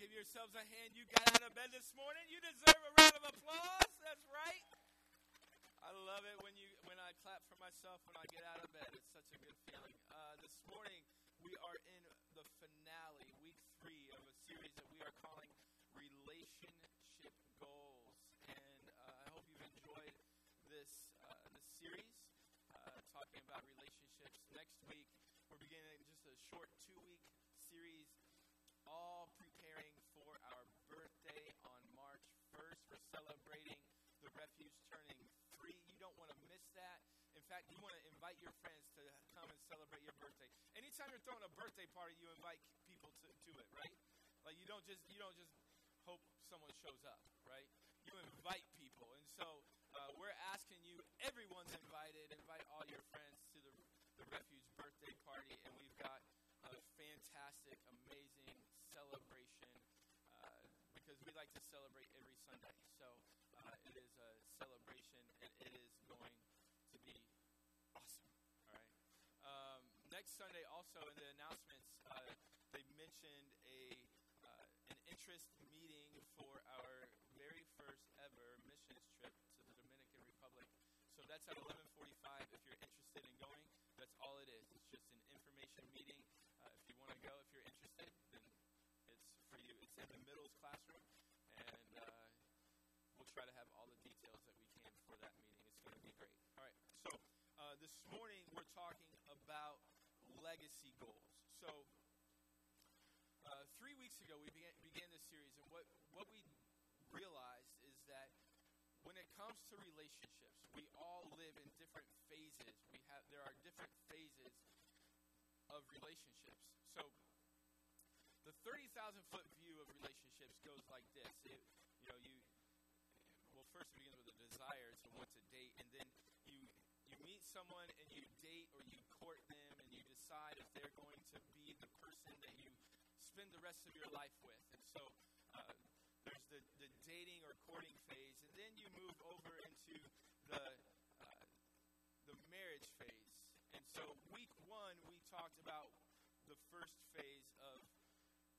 give yourselves a hand. You got out of bed this morning. You deserve a round of applause. That's right. I love it when you when I clap for myself when I get out of bed. It's such a good feeling. Uh, this morning we are in the finale, week three of a series that we are calling Relationship Goals, and uh, I hope you've enjoyed this uh, this series uh, talking about relationships. Next week we're beginning just a short two week series, all preparing for our birthday on March 1st. We're celebrating the refuge turning three. You don't want to miss that. In fact, you want to invite your friends to come and celebrate your birthday. Anytime you're throwing a birthday party, you invite people to, to it, right? Like you don't just you don't just hope someone shows up, right? You invite people, and so uh, we're asking you. Everyone's invited. Invite all your friends to the the refuge birthday party, and we've got a fantastic, amazing celebration because we like to celebrate every Sunday. So uh, it is a celebration, and it is going to be awesome. All right. Um, next Sunday, also in the announcements, uh, they mentioned a uh, an interest meeting for our very first ever missions trip to the Dominican Republic. So that's at 11:45. If you're interested in going, that's all it is. It's just an information meeting. Uh, if you want to go, if you're interested, then it's for you. It's in the middle's classroom, try to have all the details that we can for that meeting. It's going to be great. All right. So uh, this morning we're talking about legacy goals. So uh, three weeks ago we began, began this series, and what what we realized is that when it comes to relationships, we all live in different phases. We have there are different phases of relationships. So the 30,000 foot view of relationships goes like this. It, you know, you first begins with a desire to want to date and then you you meet someone and you date or you court them and you decide if they're going to be the person that you spend the rest of your life with. And so uh, there's the, the dating or courting phase, and then you move over into the uh, the marriage phase. And so week one, we talked about the first phase of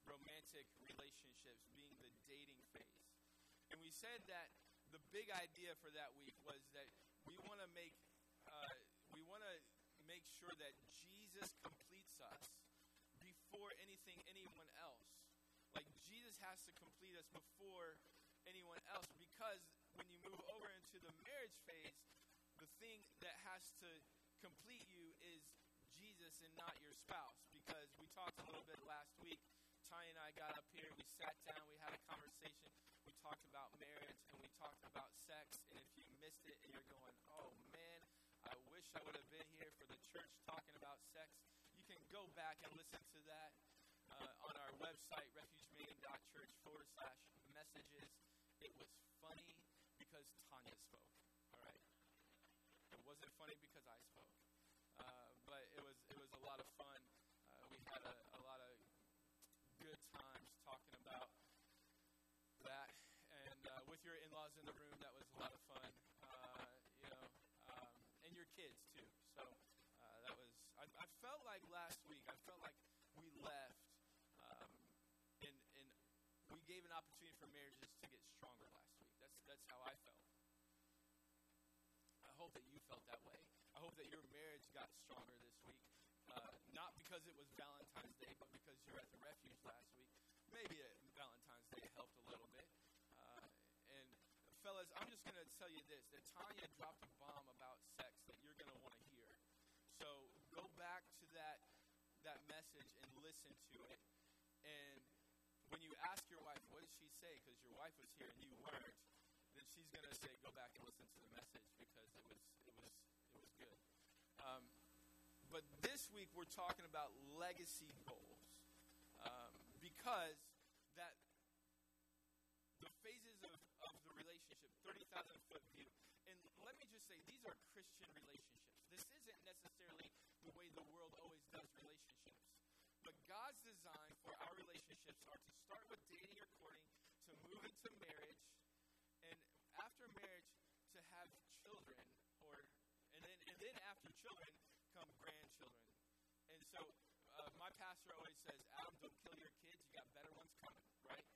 romantic relationships being the dating phase. And we said that the big idea for that week was that we want to make uh, we want to make sure that Jesus completes us before anything anyone else. Like Jesus has to complete us before anyone else because when you move over into the marriage phase, the thing that has to complete you is Jesus and not your spouse. Because we talked a little bit last week. Ty and I got up here, we sat down, we had a conversation, we talked about marriage talked about sex. And if you missed it and you're going, oh man, I wish I would have been here for the church talking about sex, you can go back and listen to that uh, on our website, refugemegan.church forward slash messages. It was funny because Tanya spoke. All right. It wasn't funny because I spoke. Uh, but it was it was a lot of fun. Uh, we had a, a lot of good times talking about that, and uh, with your in-laws in the room, that was a lot of fun. Uh, you know, um, and your kids too. So uh, that was. I, I felt like last week. I felt like we left, um, and and we gave an opportunity for marriages to get stronger last week. That's that's how I felt. I hope that you felt that way. I hope that your marriage got stronger this week. Uh, not because it was Valentine's Day, but because you're at the refuge last week. Maybe it, Valentine's Day helped a little bit. Uh, and fellas, I'm just going to tell you this: that Tanya dropped a bomb about sex that you're going to want to hear. So go back to that that message and listen to it. And when you ask your wife, what did she say? Because your wife was here and you weren't, then she's going to say, go back and listen to the message because it was it was it was good. Um, but this week we're talking about legacy goals um, because that the phases of, of the relationship, 30,000 foot view. And let me just say, these are Christian relationships. This isn't necessarily the way the world always does relationships. But God's design for our relationships are to start with dating or courting, to move into marriage, and after marriage, to have children, or and then and then after children come grandchildren. And so, uh, my pastor always says, "Adam, don't kill your kids. You got better ones coming, right?"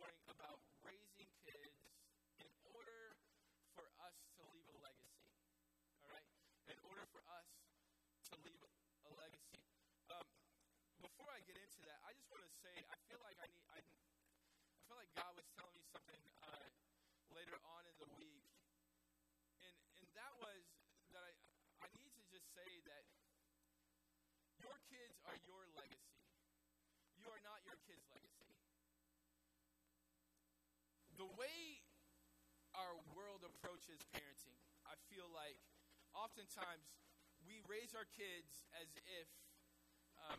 morning about raising kids in order for us to leave a legacy. All right? In order for us to leave a legacy. Um, before I get into that, I just want to say I feel like I need. I, I feel like God was telling me something uh, later on in the week, and and that was that I I need to just say that your kids are your legacy. You are not your kids' legacy. The way our world approaches parenting, I feel like oftentimes we raise our kids as if um,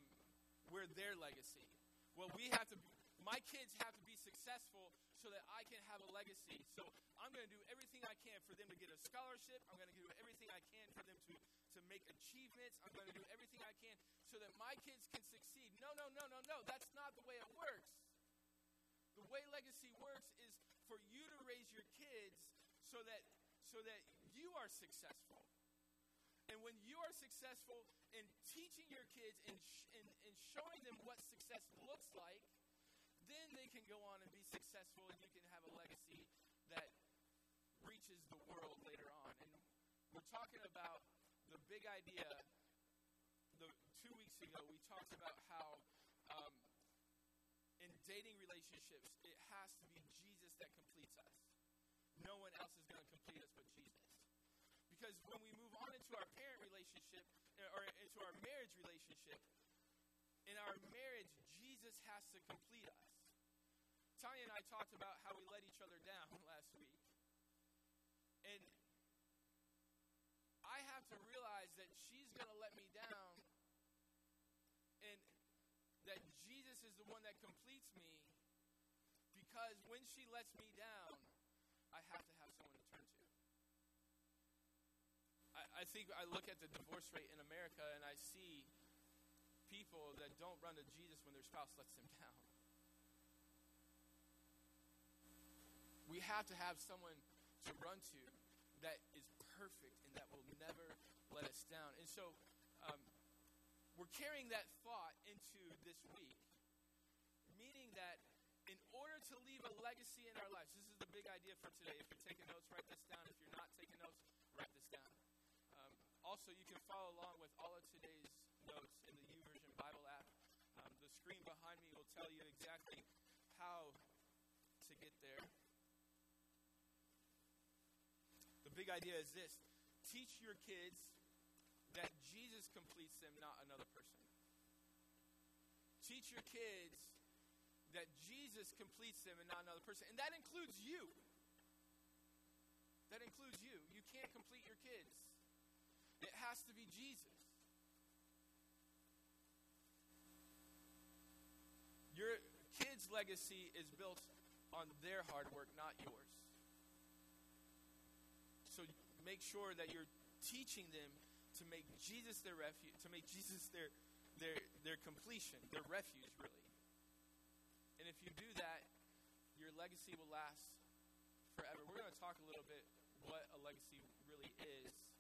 we're their legacy. Well, we have to. My kids have to be successful so that I can have a legacy. So I'm going to do everything I can for them to get a scholarship. I'm going to do everything I can for them to, to make achievements. I'm going to do everything I can so that my kids can succeed. No, no, no, no, no. That's not the way it works. The way legacy works is for you to raise your kids so that so that you are successful. And when you are successful in teaching your kids and, sh- and, and showing them what success looks like, then they can go on and be successful and you can have a legacy that reaches the world later on. And we're talking about the big idea. The, two weeks ago, we talked about how um, in dating relationships, it has to be Jesus that completes us. No one else is going to complete us but Jesus. Because when we move on into our parent relationship, uh, or into our marriage relationship, in our marriage, Jesus has to complete us. Tanya and I talked about how we let each other down last week. And I have to realize that she's going to let me down and that Jesus is the one that completes me because when she lets me down, I have to have someone to turn to. I, think I look at the divorce rate in America and I see people that don't run to Jesus when their spouse lets them down. We have to have someone to run to that is perfect and that will never let us down. And so um, we're carrying that thought into this week, meaning that in order to leave a legacy in our lives, this is the big idea for today. If you're taking notes, write this down. If you're not taking notes, write this down. Also, you can follow along with all of today's notes in the YouVersion Bible app. Um, the screen behind me will tell you exactly how to get there. The big idea is this teach your kids that Jesus completes them, not another person. Teach your kids that Jesus completes them and not another person. And that includes you. That includes you. You can't complete your kids, it has to be Jesus. Your kids' legacy is built on their hard work, not yours. So make sure that you're teaching them to make Jesus their refuge, to make Jesus their their their completion, their refuge really. And if you do that, your legacy will last forever. We're going to talk a little bit what a legacy really is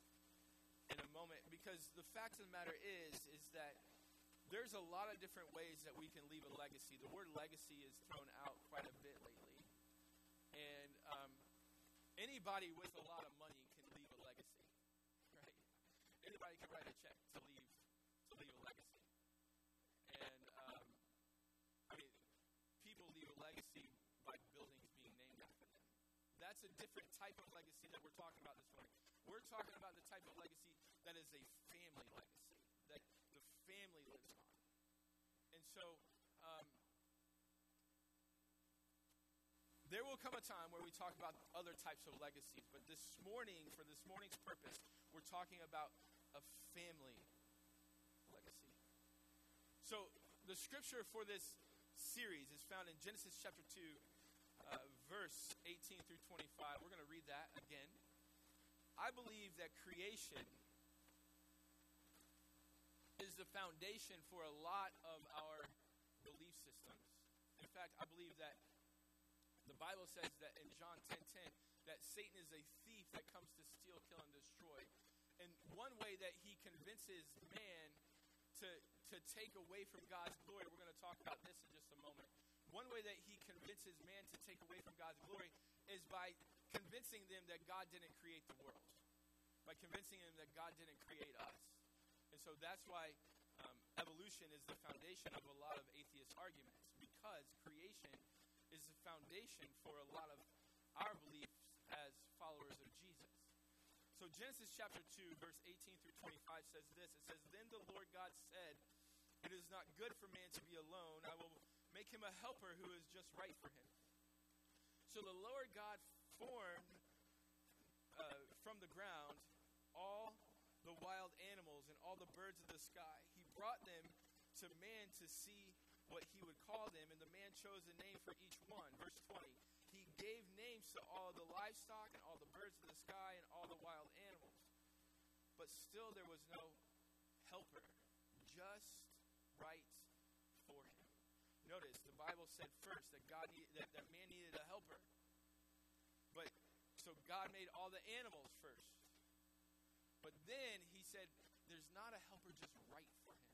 in a moment because the fact of the matter is is that there's a lot of different ways that we can leave a legacy. The word legacy is thrown out quite a bit lately. And um, anybody with a lot of money can leave a legacy, right? Anybody can write a check to leave to leave a legacy. And um, I mean, people leave a legacy by buildings being named after them. That's a different type of legacy that we're talking about this morning. We're talking about the type of legacy that is a family legacy that the family lives on. And so, um, there will come a time where we talk about other types of legacies, but this morning, for this morning's purpose, we're talking about a family legacy. So, the scripture for this series is found in Genesis chapter 2, uh, verse 18 through 25. We're going to read that again. I believe that creation is the foundation for a lot of our belief systems. In fact, I believe that the Bible says that in John 10:10 that Satan is a thief that comes to steal, kill, and destroy. And one way that he convinces man to to take away from God's glory, we're going to talk about this in just a moment. one way that he convinces man to take away from God's glory is by convincing them that God didn't create the world, by convincing them that God didn't create us. So that's why um, evolution is the foundation of a lot of atheist arguments, because creation is the foundation for a lot of our beliefs as followers of Jesus. So Genesis chapter 2, verse 18 through 25 says this It says, Then the Lord God said, It is not good for man to be alone. I will make him a helper who is just right for him. So the Lord God formed uh, from the ground the wild animals and all the birds of the sky. He brought them to man to see what he would call them, and the man chose a name for each one. Verse 20 He gave names to all the livestock and all the birds of the sky and all the wild animals. But still there was no helper, just right for him. Notice the Bible said first that God need, that, that man needed a helper. But so God made all the animals first. But then he said, There's not a helper just right for him.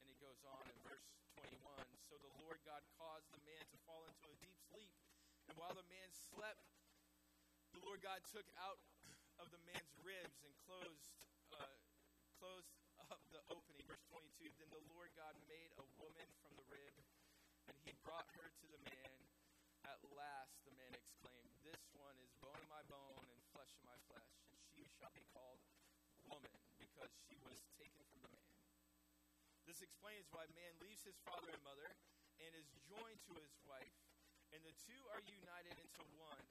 And he goes on in verse 21 So the Lord God caused the man to fall into a deep sleep. And while the man slept, the Lord God took out of the man's ribs and closed, uh, closed up the opening. Verse 22 Then the Lord God made a woman from the rib, and he brought her to the man. At last, the man exclaimed, This one is bone of my bone and flesh of my flesh, she shall be called woman, because she was taken from the man. This explains why man leaves his father and mother and is joined to his wife, and the two are united into one.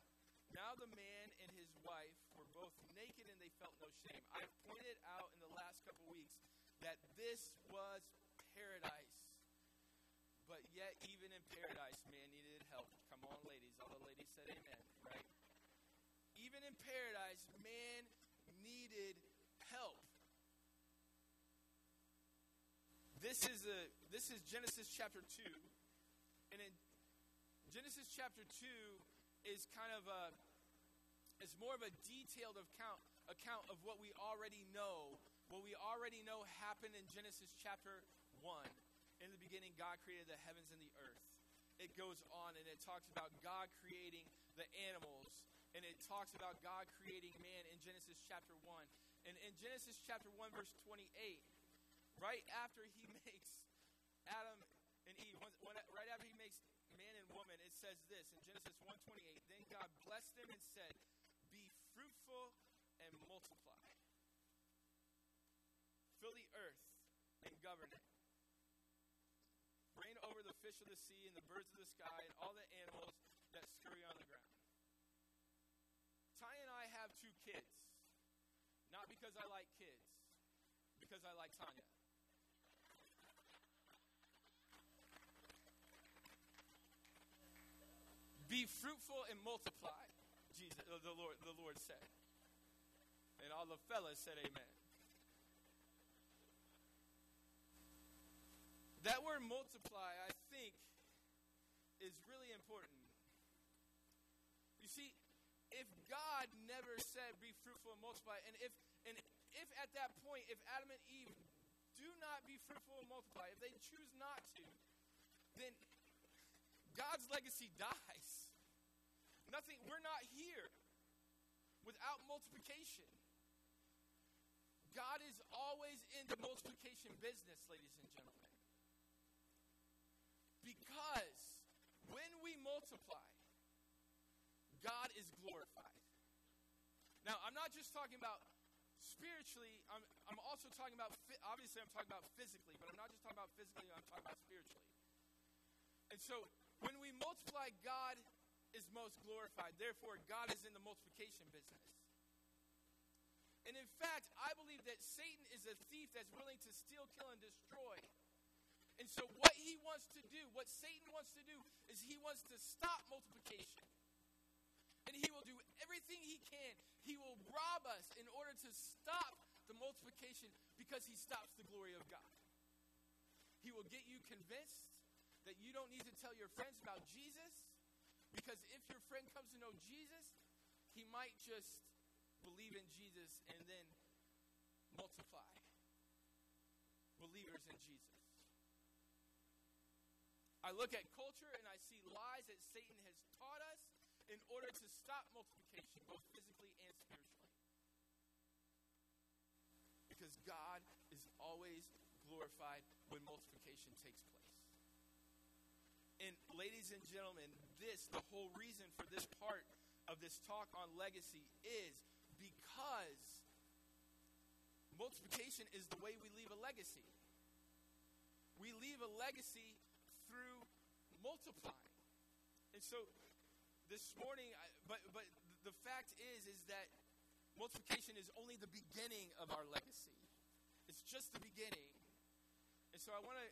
Now the man and his wife were both naked and they felt no shame. I've pointed out in the last couple weeks that this was paradise. But yet, even in paradise, man needed help. Come on, ladies. All the ladies said amen, right? Even in paradise, man needed help. This is a this is Genesis chapter 2. And in Genesis chapter 2 is kind of a it's more of a detailed account account of what we already know. What we already know happened in Genesis chapter 1. In the beginning, God created the heavens and the earth. It goes on and it talks about God creating the animals. And it talks about God creating man in Genesis chapter 1. And in Genesis chapter 1, verse 28, right after he makes Adam and Eve, when, right after he makes man and woman, it says this in Genesis 1:28. Then God blessed them and said, "Be fruitful and multiply. Fill the earth and govern it. Reign over the fish of the sea and the birds of the sky and all the animals that scurry on the ground." Ty and I have two kids. Not because I like kids, because I like Tanya. Be fruitful and multiply, Jesus, the Lord, the Lord said. And all the fellas said amen. That word multiply, I think, is really important. You see, if God never said be fruitful and multiply, and if and if at that point, if Adam and Eve do not be fruitful and multiply, if they choose not to, then God's legacy dies. Nothing, we're not here without multiplication. God is always in the multiplication business, ladies and gentlemen. Because when we multiply, God is glorified. Now, I'm not just talking about spiritually, I'm, I'm also talking about, obviously, I'm talking about physically, but I'm not just talking about physically, I'm talking about spiritually. And so, when we multiply, God is most glorified. Therefore, God is in the multiplication business. And in fact, I believe that Satan is a thief that's willing to steal, kill, and destroy. And so, what he wants to do, what Satan wants to do, is he wants to stop multiplication. And he will do everything he can. He will rob us in order to stop the multiplication because he stops the glory of God. He will get you convinced that you don't need to tell your friends about Jesus because if your friend comes to know Jesus, he might just believe in Jesus and then multiply believers in Jesus. I look at culture and I see lies that Satan has taught us in order to stop multiplication, both physically and spiritually. Because God is always glorified when multiplication takes place. And, ladies and gentlemen, this, the whole reason for this part of this talk on legacy is because multiplication is the way we leave a legacy. We leave a legacy through multiplying. And so this morning, I, but, but the fact is, is that multiplication is only the beginning of our legacy. It's just the beginning. And so I want to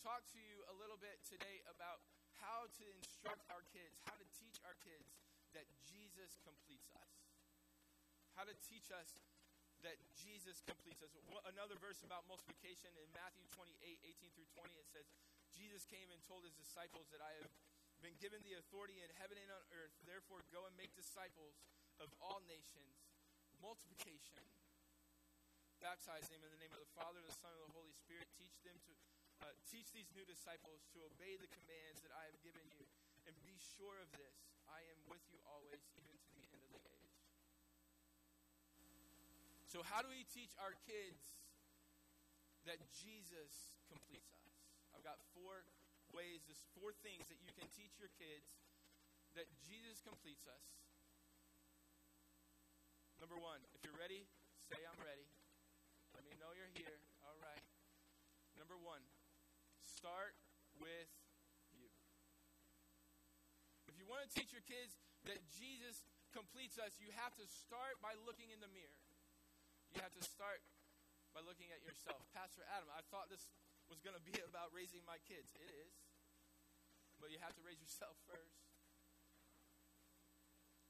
talk to you a little bit today about how to instruct our kids, how to teach our kids that Jesus completes us. How to teach us that Jesus completes us. Another verse about multiplication in Matthew 28 18 through 20, it says, Jesus came and told his disciples that I have been given the authority in heaven and on earth. Therefore, go and make disciples of all nations. Multiplication. Baptize them in the name of the Father, the Son, and the Holy Spirit. Teach them to uh, teach these new disciples to obey the commands that I have given you. And be sure of this I am with you always, even to the end of the age. So, how do we teach our kids that Jesus completes us? I've got four ways, there's four things that you can teach your kids that Jesus completes us. Number one, if you're ready, say, I'm ready. Let me know you're here. All right. Number one, start with you. If you want to teach your kids that Jesus completes us, you have to start by looking in the mirror. You have to start by looking at yourself. Pastor Adam, I thought this was going to be about raising my kids. It is. But you have to raise yourself first.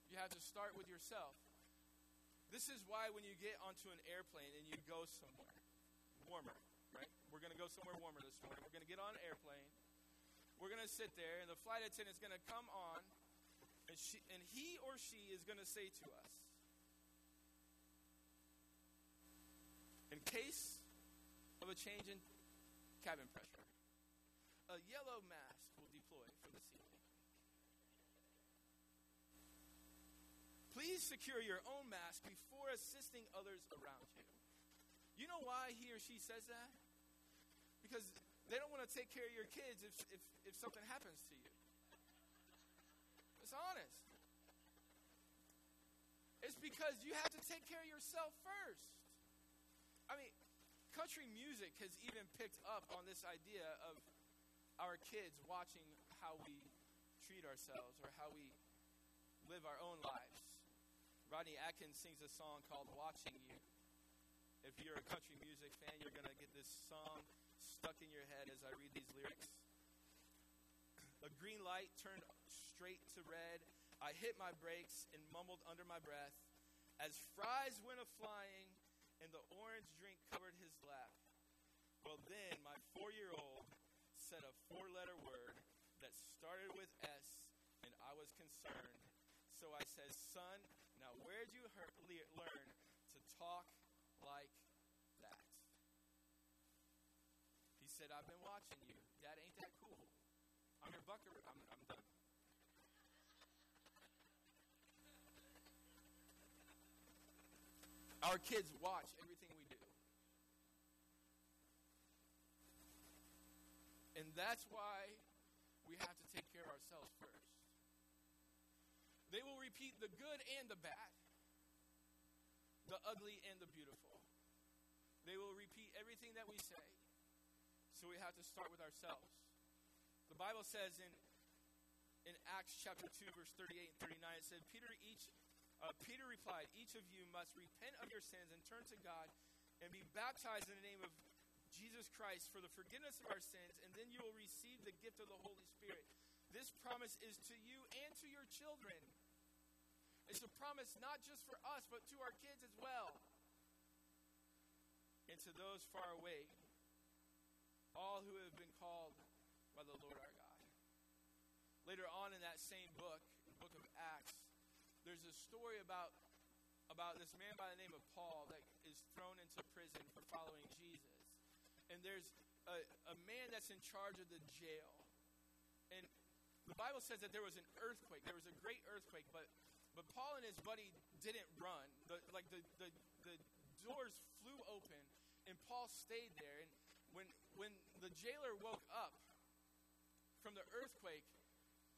You have to start with yourself. This is why when you get onto an airplane and you go somewhere warmer, right? We're going to go somewhere warmer this morning. We're going to get on an airplane. We're going to sit there, and the flight attendant is going to come on, and, she, and he or she is going to say to us, in case of a change in cabin pressure, a yellow mask will deploy from the ceiling. Please secure your own mask before assisting others around you. You know why he or she says that? Because they don't want to take care of your kids if, if, if something happens to you. It's honest. It's because you have to take care of yourself first. I mean, country music has even picked up on this idea of our kids watching how we treat ourselves or how we live our own lives. Rodney Atkins sings a song called Watching You. If you're a country music fan, you're going to get this song stuck in your head as I read these lyrics. A green light turned straight to red. I hit my brakes and mumbled under my breath as fries went a flying and the orange drink covered his lap. Well, then my four year old said a four letter word that started with S, and I was concerned. So I said, Son, now, where'd you learn to talk like that? He said, I've been watching you. Dad, ain't that cool? I'm your buckaroo. I'm, I'm done. Our kids watch everything we do. And that's why we have to take care of ourselves first. They will repeat the good and the bad, the ugly and the beautiful. They will repeat everything that we say. So we have to start with ourselves. The Bible says in in Acts chapter 2 verse 38 and 39 it said Peter each uh, Peter replied, Each of you must repent of your sins and turn to God and be baptized in the name of Jesus Christ for the forgiveness of our sins, and then you will receive the gift of the Holy Spirit. This promise is to you and to your children. It's a promise not just for us, but to our kids as well. And to those far away, all who have been called by the Lord our God. Later on in that same book, the book of Acts, there's a story about, about this man by the name of Paul that is thrown into prison for following Jesus. And there's a, a man that's in charge of the jail. And the Bible says that there was an earthquake. There was a great earthquake, but but Paul and his buddy didn't run. The, like the, the, the doors flew open, and Paul stayed there. And when when the jailer woke up from the earthquake,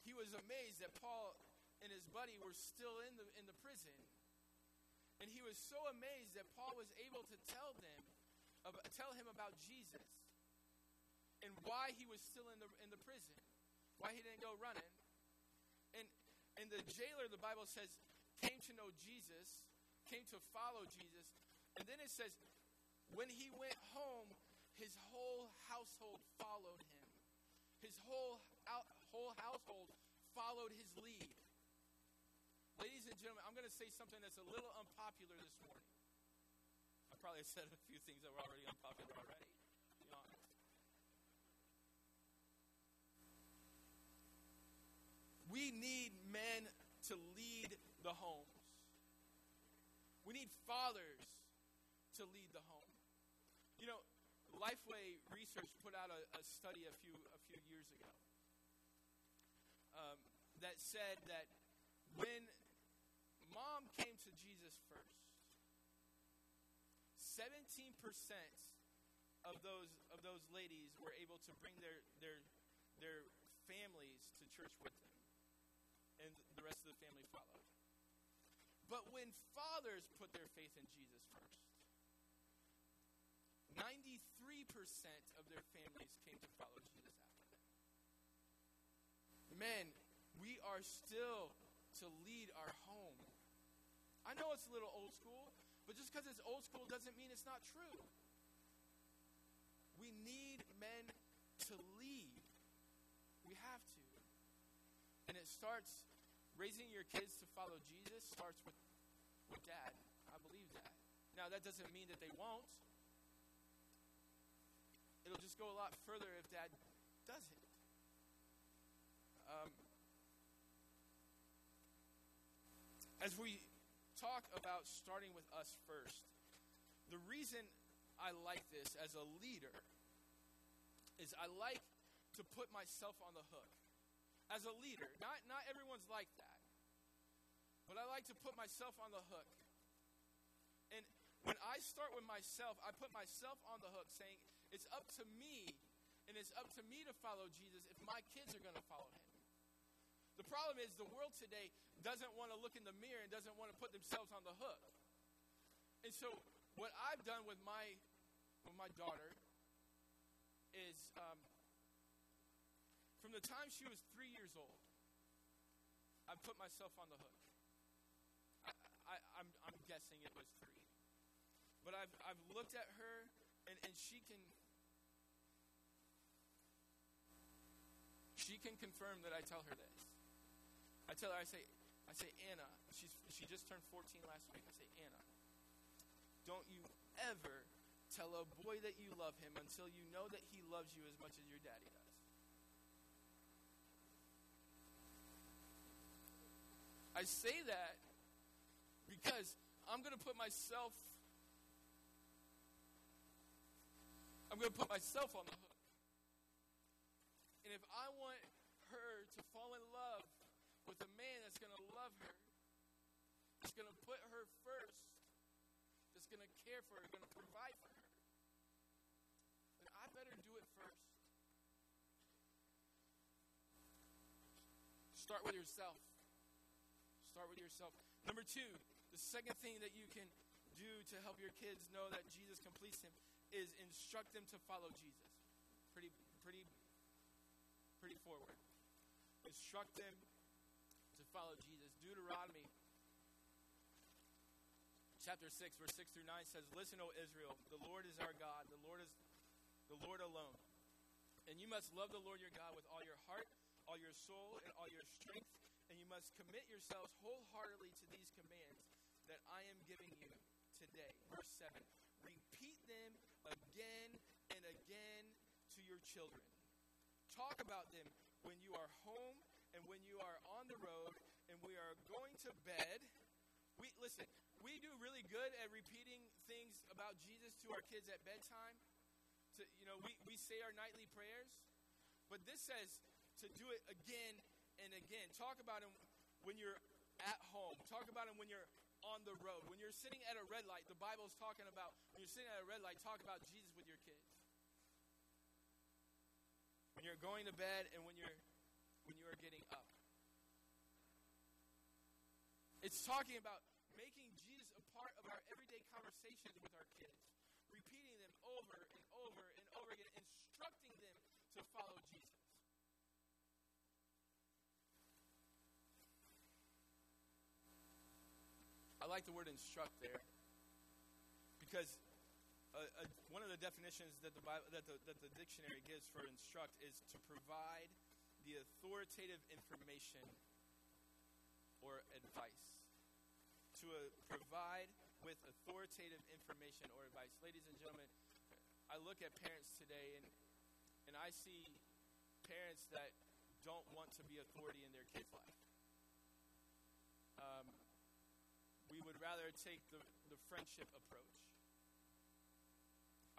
he was amazed that Paul and his buddy were still in the in the prison. And he was so amazed that Paul was able to tell them about, tell him about Jesus and why he was still in the in the prison why he didn't go running. And and the jailer, the Bible says, came to know Jesus, came to follow Jesus. And then it says, when he went home, his whole household followed him. His whole out, whole household followed his lead. Ladies and gentlemen, I'm going to say something that's a little unpopular this morning. I probably said a few things that were already unpopular already. We need men to lead the homes. We need fathers to lead the home. You know, Lifeway Research put out a, a study a few a few years ago um, that said that when mom came to Jesus first, seventeen percent of those of those ladies were able to bring their their their families to church with them and the rest of the family followed. But when fathers put their faith in Jesus first, 93% of their families came to follow Jesus after them. Men, we are still to lead our home. I know it's a little old school, but just because it's old school doesn't mean it's not true. We need men to lead. We have to. And it starts raising your kids to follow Jesus starts with, with dad. I believe that. Now, that doesn't mean that they won't. It'll just go a lot further if dad doesn't. Um, as we talk about starting with us first, the reason I like this as a leader is I like to put myself on the hook as a leader. Not, not everyone's like that. But I like to put myself on the hook. Start with myself, I put myself on the hook saying, it's up to me and it's up to me to follow Jesus if my kids are going to follow him. The problem is the world today doesn't want to look in the mirror and doesn't want to put themselves on the hook. And so what I've done with my with my daughter is um, from the time she was three years old, I put myself on the hook. I, am I'm, I'm guessing it was three. But I've, I've looked at her, and, and she can she can confirm that I tell her this. I tell her, I say, I say, Anna, she's, she just turned 14 last week. I say, Anna, don't you ever tell a boy that you love him until you know that he loves you as much as your daddy does. I say that because I'm going to put myself I'm going to put myself on the hook. And if I want her to fall in love with a man that's going to love her, that's going to put her first, that's going to care for her, going to provide for her, then I better do it first. Start with yourself. Start with yourself. Number two, the second thing that you can do to help your kids know that Jesus completes him is instruct them to follow Jesus. Pretty, pretty, pretty forward. Instruct them to follow Jesus. Deuteronomy chapter 6, verse 6 through 9 says, Listen, O Israel, the Lord is our God, the Lord is the Lord alone. And you must love the Lord your God with all your heart, all your soul, and all your strength and you must commit yourselves wholeheartedly to these commands that I am giving you today. Verse 7 Repeat them again and again to your children. Talk about them when you are home and when you are on the road and we are going to bed. We listen, we do really good at repeating things about Jesus to our kids at bedtime. To you know, we, we say our nightly prayers, but this says to do it again and again. Talk about him when you're at home. Talk about him when you're on the road. When you're sitting at a red light, the Bible is talking about when you're sitting at a red light, talk about Jesus with your kids. When you're going to bed and when you're when you are getting up. It's talking about making Jesus a part of our everyday conversations with our kids, repeating them over and over and over again, instructing them to follow Jesus. I like the word instruct there because uh, uh, one of the definitions that the, Bible, that, the, that the dictionary gives for instruct is to provide the authoritative information or advice. To uh, provide with authoritative information or advice. Ladies and gentlemen, I look at parents today and, and I see parents that don't want to be authority in their kids' life. Um, we would rather take the, the friendship approach.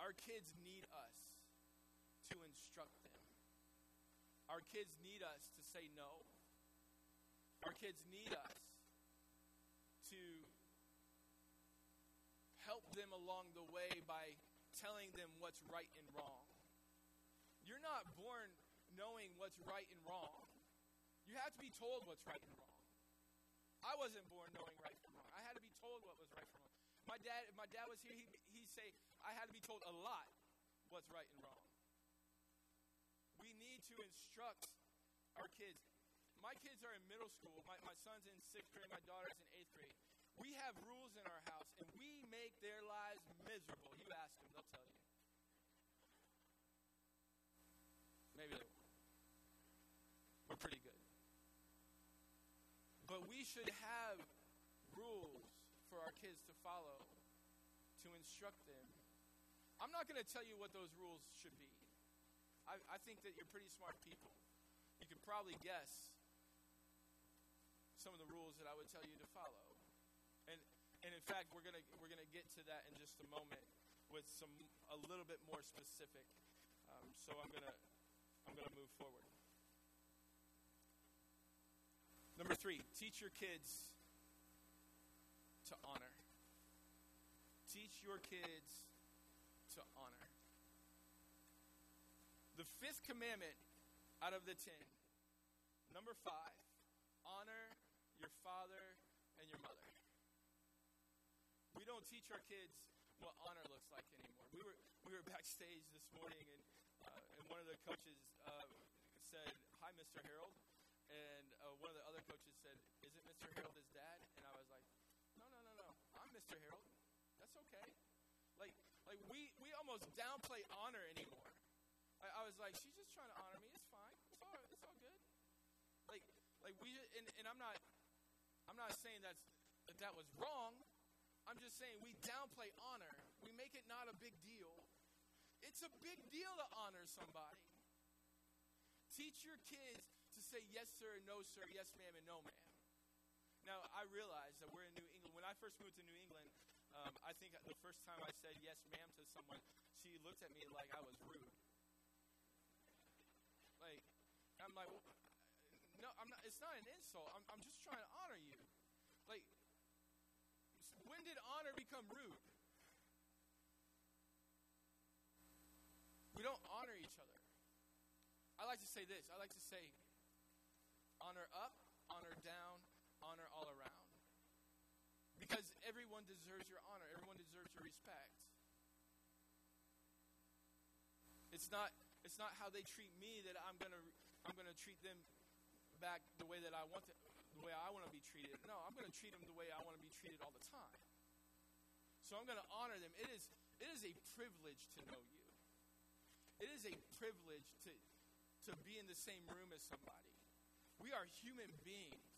Our kids need us to instruct them. Our kids need us to say no. Our kids need us to help them along the way by telling them what's right and wrong. You're not born knowing what's right and wrong. You have to be told what's right and wrong. I wasn't born knowing right from wrong. Told what was right from wrong. My dad, if my dad was here, he, he'd say, I had to be told a lot what's right and wrong We need to instruct our kids. My kids are in middle school. My, my son's in sixth grade, my daughter's in eighth grade. We have rules in our house, and we make their lives miserable. You ask them, they'll tell you. Maybe they. We're pretty good. But we should have rules for our kids to follow, to instruct them. I'm not going to tell you what those rules should be. I, I think that you're pretty smart people. You could probably guess some of the rules that I would tell you to follow. And, and in fact, we're going we're gonna get to that in just a moment with some a little bit more specific. Um, so I'm going to I'm going to move forward. Number three, teach your kids to honor. Teach your kids to honor. The fifth commandment out of the ten. Number five, honor your father and your mother. We don't teach our kids what honor looks like anymore. We were we were backstage this morning, and uh, and one of the coaches uh, said, "Hi, Mr. Harold," and uh, one of the other coaches said, "Isn't Mr. Harold his dad?" And I was like, "No, no, no, no. I'm Mr. Harold. That's okay." Like like we we almost downplay honor anymore. I, I was like, she's just trying to honor me. It's fine. It's all, it's all good. Like, like we, and, and I'm not, I'm not saying that's, that that was wrong. I'm just saying we downplay honor. We make it not a big deal. It's a big deal to honor somebody. Teach your kids to say yes, sir, and no, sir, yes, ma'am, and no, ma'am. Now, I realize that we're in New England. When I first moved to New England, um, I think the first time I said yes, ma'am, to someone, she looked at me like I was rude. Like, I'm like, no, I'm not. It's not an insult. I'm, I'm just trying to honor you. Like, when did honor become rude? We don't honor each other. I like to say this. I like to say, honor up, honor down, honor all around. Because everyone deserves your honor. Everyone deserves your respect. It's not. It's not how they treat me that I'm going to I'm going to treat them back the way that I want to, the way I want to be treated. No, I'm going to treat them the way I want to be treated all the time. So I'm going to honor them. It is, it is a privilege to know you. It is a privilege to, to be in the same room as somebody. We are human beings.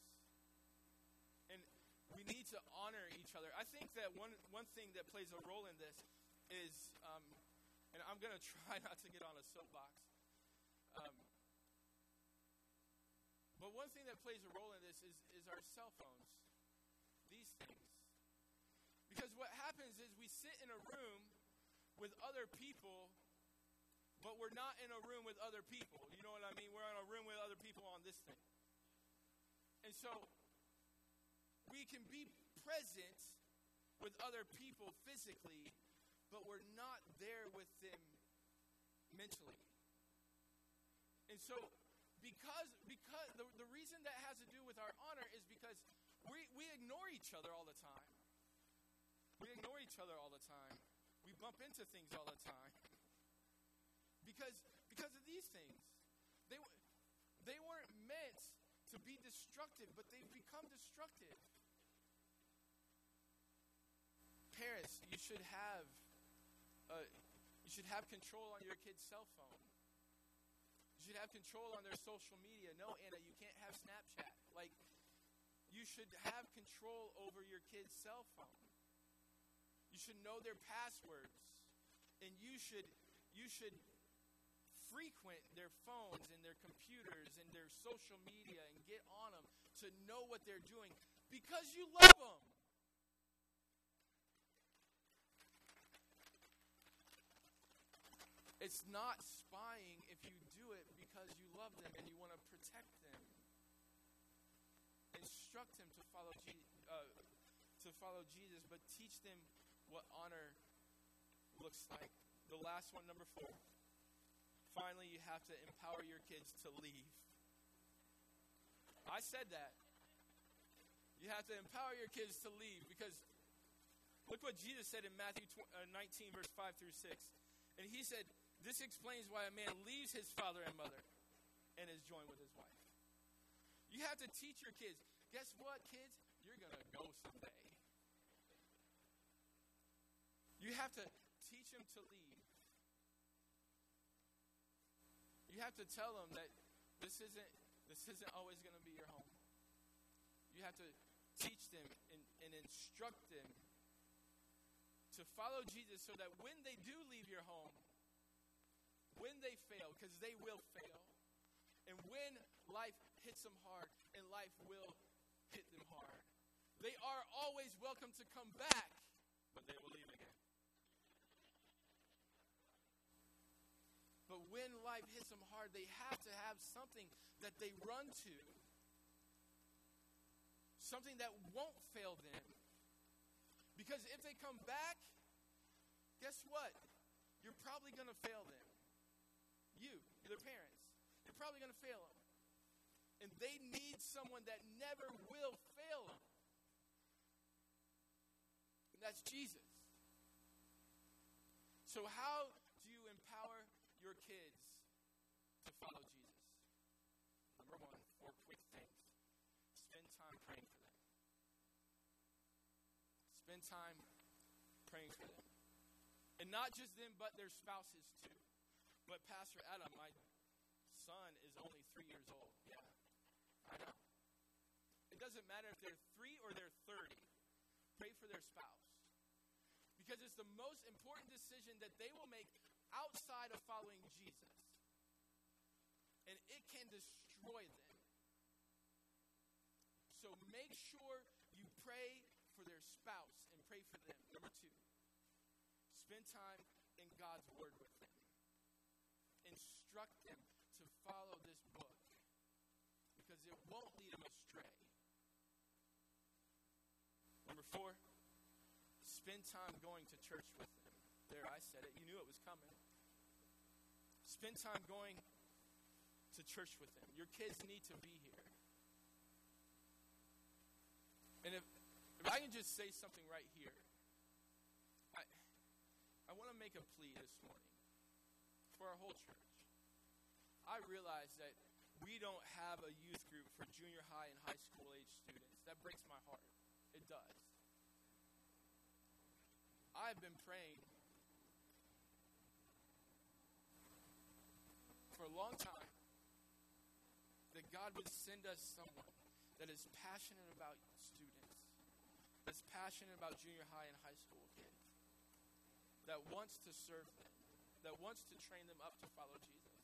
We need to honor each other. I think that one, one thing that plays a role in this is, um, and I'm going to try not to get on a soapbox, um, but one thing that plays a role in this is, is our cell phones, these things. Because what happens is we sit in a room with other people, but we're not in a room with other people. You know what I mean? We're in a room with other people on this thing. And so we can be present with other people physically, but we're not there with them mentally. And so because because the, the reason that has to do with our honor is because we, we ignore each other all the time. We ignore each other all the time. We bump into things all the time. Because because of these things. They they weren't meant to be destructive, but they've become destructive. Parents, you should have uh, you should have control on your kid's cell phone. You should have control on their social media. No, Anna, you can't have Snapchat. Like, you should have control over your kid's cell phone. You should know their passwords, and you should you should frequent their phones and their computers and their social media and get on them to know what they're doing because you love them. It's not spying if you do it because you love them and you want to protect them. Instruct them to follow Je- uh, to follow Jesus, but teach them what honor looks like. The last one, number four. Finally, you have to empower your kids to leave. I said that. You have to empower your kids to leave because look what Jesus said in Matthew uh, 19, verse 5 through 6. And he said, this explains why a man leaves his father and mother and is joined with his wife. You have to teach your kids. Guess what, kids? You're going to go someday. You have to teach them to leave. You have to tell them that this isn't this isn't always going to be your home. You have to teach them and, and instruct them to follow Jesus so that when they do leave your home, when they fail, because they will fail, and when life hits them hard, and life will hit them hard, they are always welcome to come back, but they will leave again. But when life hits them hard, they have to have something that they run to, something that won't fail them. Because if they come back, guess what? You're probably going to fail them you, their parents. You're probably going to fail them. And they need someone that never will fail them. And that's Jesus. So, how do you empower your kids to follow Jesus? Number one, four quick things. Spend time praying for them. Spend time praying for them. And not just them, but their spouses too. But Pastor Adam, my son is only three years old. Yeah, I know. It doesn't matter if they're three or they're 30. Pray for their spouse. Because it's the most important decision that they will make outside of following Jesus. And it can destroy them. So make sure you pray for their spouse and pray for them. Number two, spend time in God's Word with them instruct them to follow this book because it won't lead them astray. Number four, spend time going to church with them. There, I said it. You knew it was coming. Spend time going to church with them. Your kids need to be here. And if, if I can just say something right here, I, I want to make a plea this morning for our whole church. I realize that we don't have a youth group for junior high and high school age students. That breaks my heart. It does. I've been praying for a long time that God would send us someone that is passionate about students, that's passionate about junior high and high school kids, that wants to serve them, that wants to train them up to follow Jesus.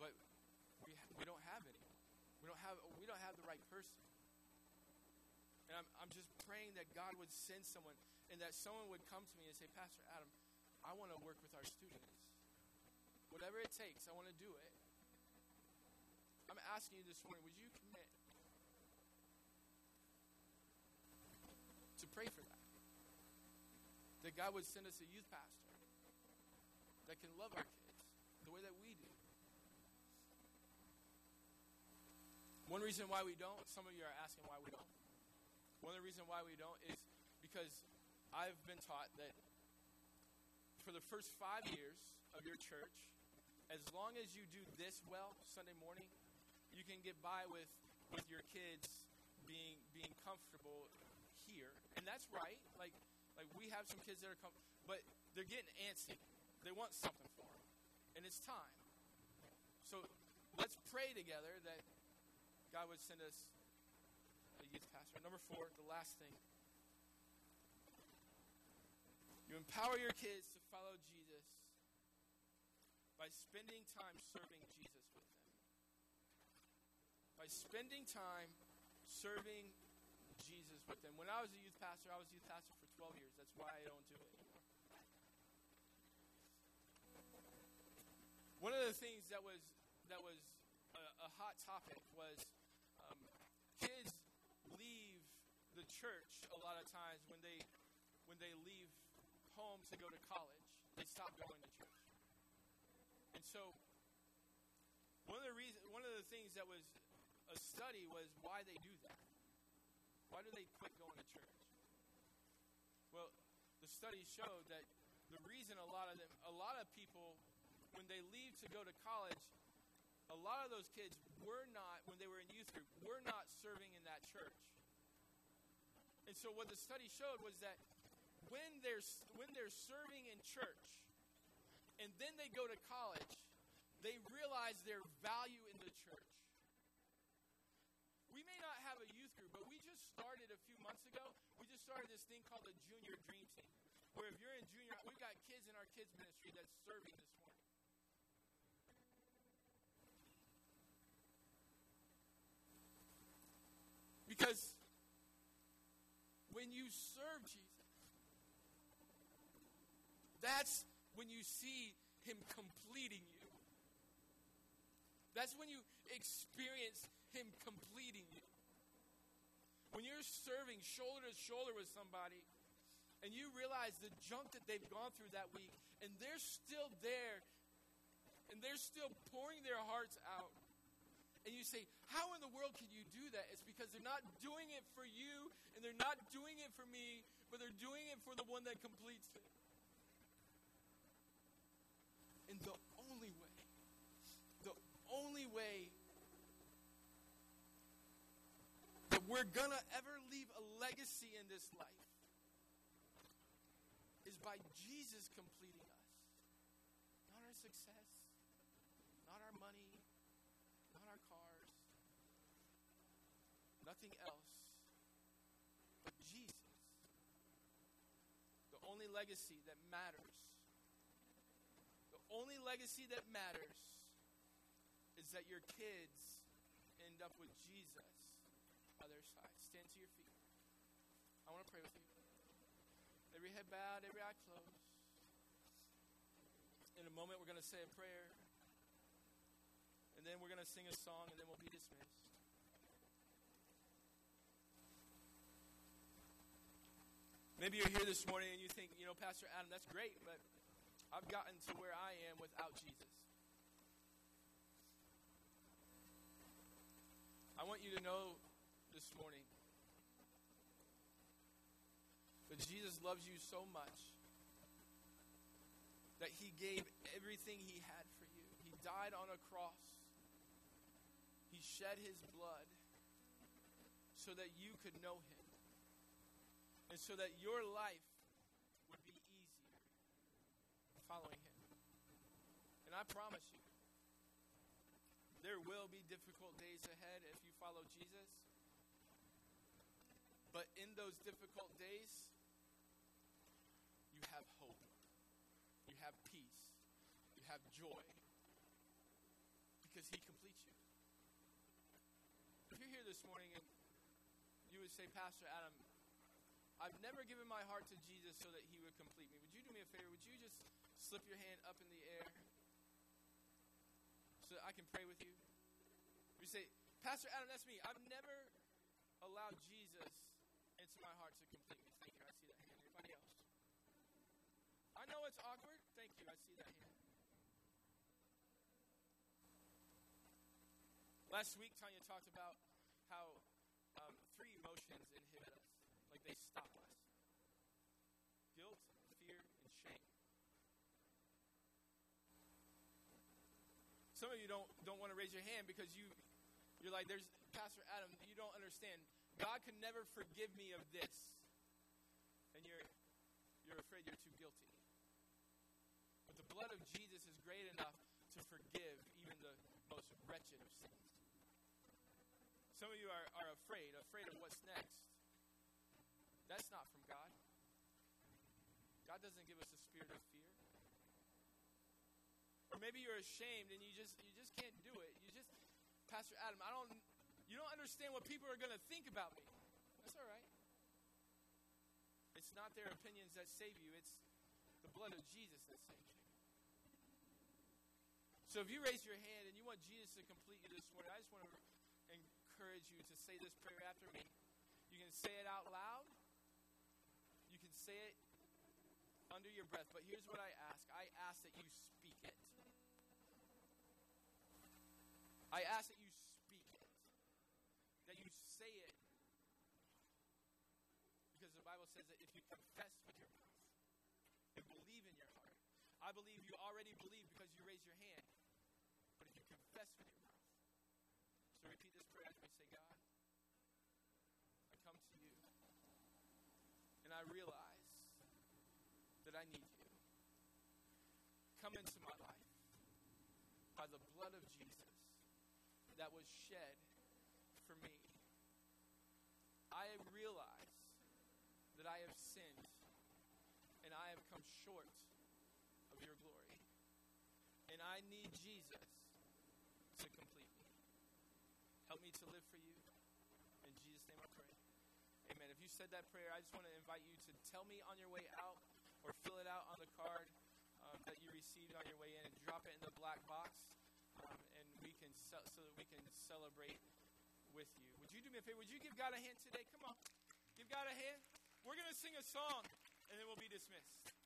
But we, we don't have any. We don't have, we don't have the right person. And I'm, I'm just praying that God would send someone and that someone would come to me and say, Pastor Adam, I want to work with our students. Whatever it takes, I want to do it. I'm asking you this morning, would you commit to pray for that? That God would send us a youth pastor that can love our kids the way that we do. One reason why we don't, some of you are asking why we don't. One of the reasons why we don't is because I've been taught that for the first five years of your church, as long as you do this well Sunday morning, you can get by with, with your kids being being comfortable here. And that's right. Like like we have some kids that are comfortable, but they're getting antsy. They want something for them. And it's time. So let's pray together that God would send us a youth pastor. Number four, the last thing. You empower your kids to follow Jesus by spending time serving Jesus with them. By spending time serving Jesus with them. When I was a youth pastor, I was a youth pastor for 12 years. That's why I don't do it anymore. One of the things that was that was a, a hot topic was kids leave the church a lot of times when they when they leave home to go to college. They stop going to church. And so one of the reasons one of the things that was a study was why they do that. Why do they quit going to church? Well, the study showed that the reason a lot of them a lot of people when they leave to go to college, a lot of those kids were not, when they were in youth group, were serving in that church. And so what the study showed was that when they're when they're serving in church and then they go to college, they realize their value in the church. We may not have a youth group, but we just started a few months ago. We just started this thing called the Junior Dream Team. Where if you're in junior, we've got kids in our kids ministry that's serving this morning. Because when you serve Jesus, that's when you see Him completing you. That's when you experience Him completing you. When you're serving shoulder to shoulder with somebody and you realize the junk that they've gone through that week and they're still there and they're still pouring their hearts out and you say, How in the world can you do that? It's because they're not doing it for you and they're not doing it for me, but they're doing it for the one that completes it. And the only way, the only way that we're going to ever leave a legacy in this life is by Jesus completing us. Not our success, not our money, not our cars, nothing else, but Jesus. The only legacy that matters, the only legacy that matters is that your kids end up with Jesus by their side. Stand to your feet. I want to pray with you. Every head bowed, every eye closed. In a moment, we're going to say a prayer. And then we're going to sing a song, and then we'll be dismissed. Maybe you're here this morning and you think, you know, Pastor Adam, that's great, but I've gotten to where I am without Jesus. I want you to know this morning that Jesus loves you so much that he gave everything he had for you. He died on a cross, he shed his blood so that you could know him and so that your life would be easier following him. And I promise you, there will be difficult days ahead if you follow Jesus. But in those difficult days, you have hope, you have peace, you have joy, because He completes you. If you're here this morning and you would say, Pastor Adam, I've never given my heart to Jesus so that He would complete me. Would you do me a favor? Would you just slip your hand up in the air so that I can pray with you? You say, Pastor Adam, that's me. I've never allowed Jesus into my heart to complete me. Thank you. I see that hand. Anybody else? I know it's awkward. Thank you. I see that hand. Last week, Tanya talked about how like they stop us guilt, fear, and shame. Some of you don't, don't want to raise your hand because you, you're like, there's Pastor Adam, you don't understand. God can never forgive me of this. And you're, you're afraid you're too guilty. But the blood of Jesus is great enough to forgive even the most wretched of sins. Some of you are, are afraid, afraid of what's next. That's not from God. God doesn't give us a spirit of fear. Or maybe you're ashamed and you just you just can't do it. You just Pastor Adam, I don't you don't understand what people are going to think about me. That's all right. It's not their opinions that save you, it's the blood of Jesus that saves you. So if you raise your hand and you want Jesus to complete you this morning, I just want to encourage you to say this prayer after me. You can say it out loud, say it under your breath, but here's what I ask I ask that you speak it. I ask that you speak it, that you say it. Because the Bible says that if you confess with your mouth and believe in your heart, I believe you already believe because you raise your hand. But if you confess with your mouth, so repeat this prayer as we say, God, I come to you and I realize I need you. Come into my life by the blood of Jesus that was shed for me. I realize that I have sinned and I have come short of your glory. And I need Jesus to complete me. Help me to live for you. In Jesus' name I pray. Amen. If you said that prayer, I just want to invite you to tell me on your way out or fill it out on the card um, that you received on your way in and drop it in the black box. Um, and we can ce- so that we can celebrate with you. Would you do me a favor? Would you give God a hand today? Come on. Give God a hand. We're going to sing a song and then we'll be dismissed.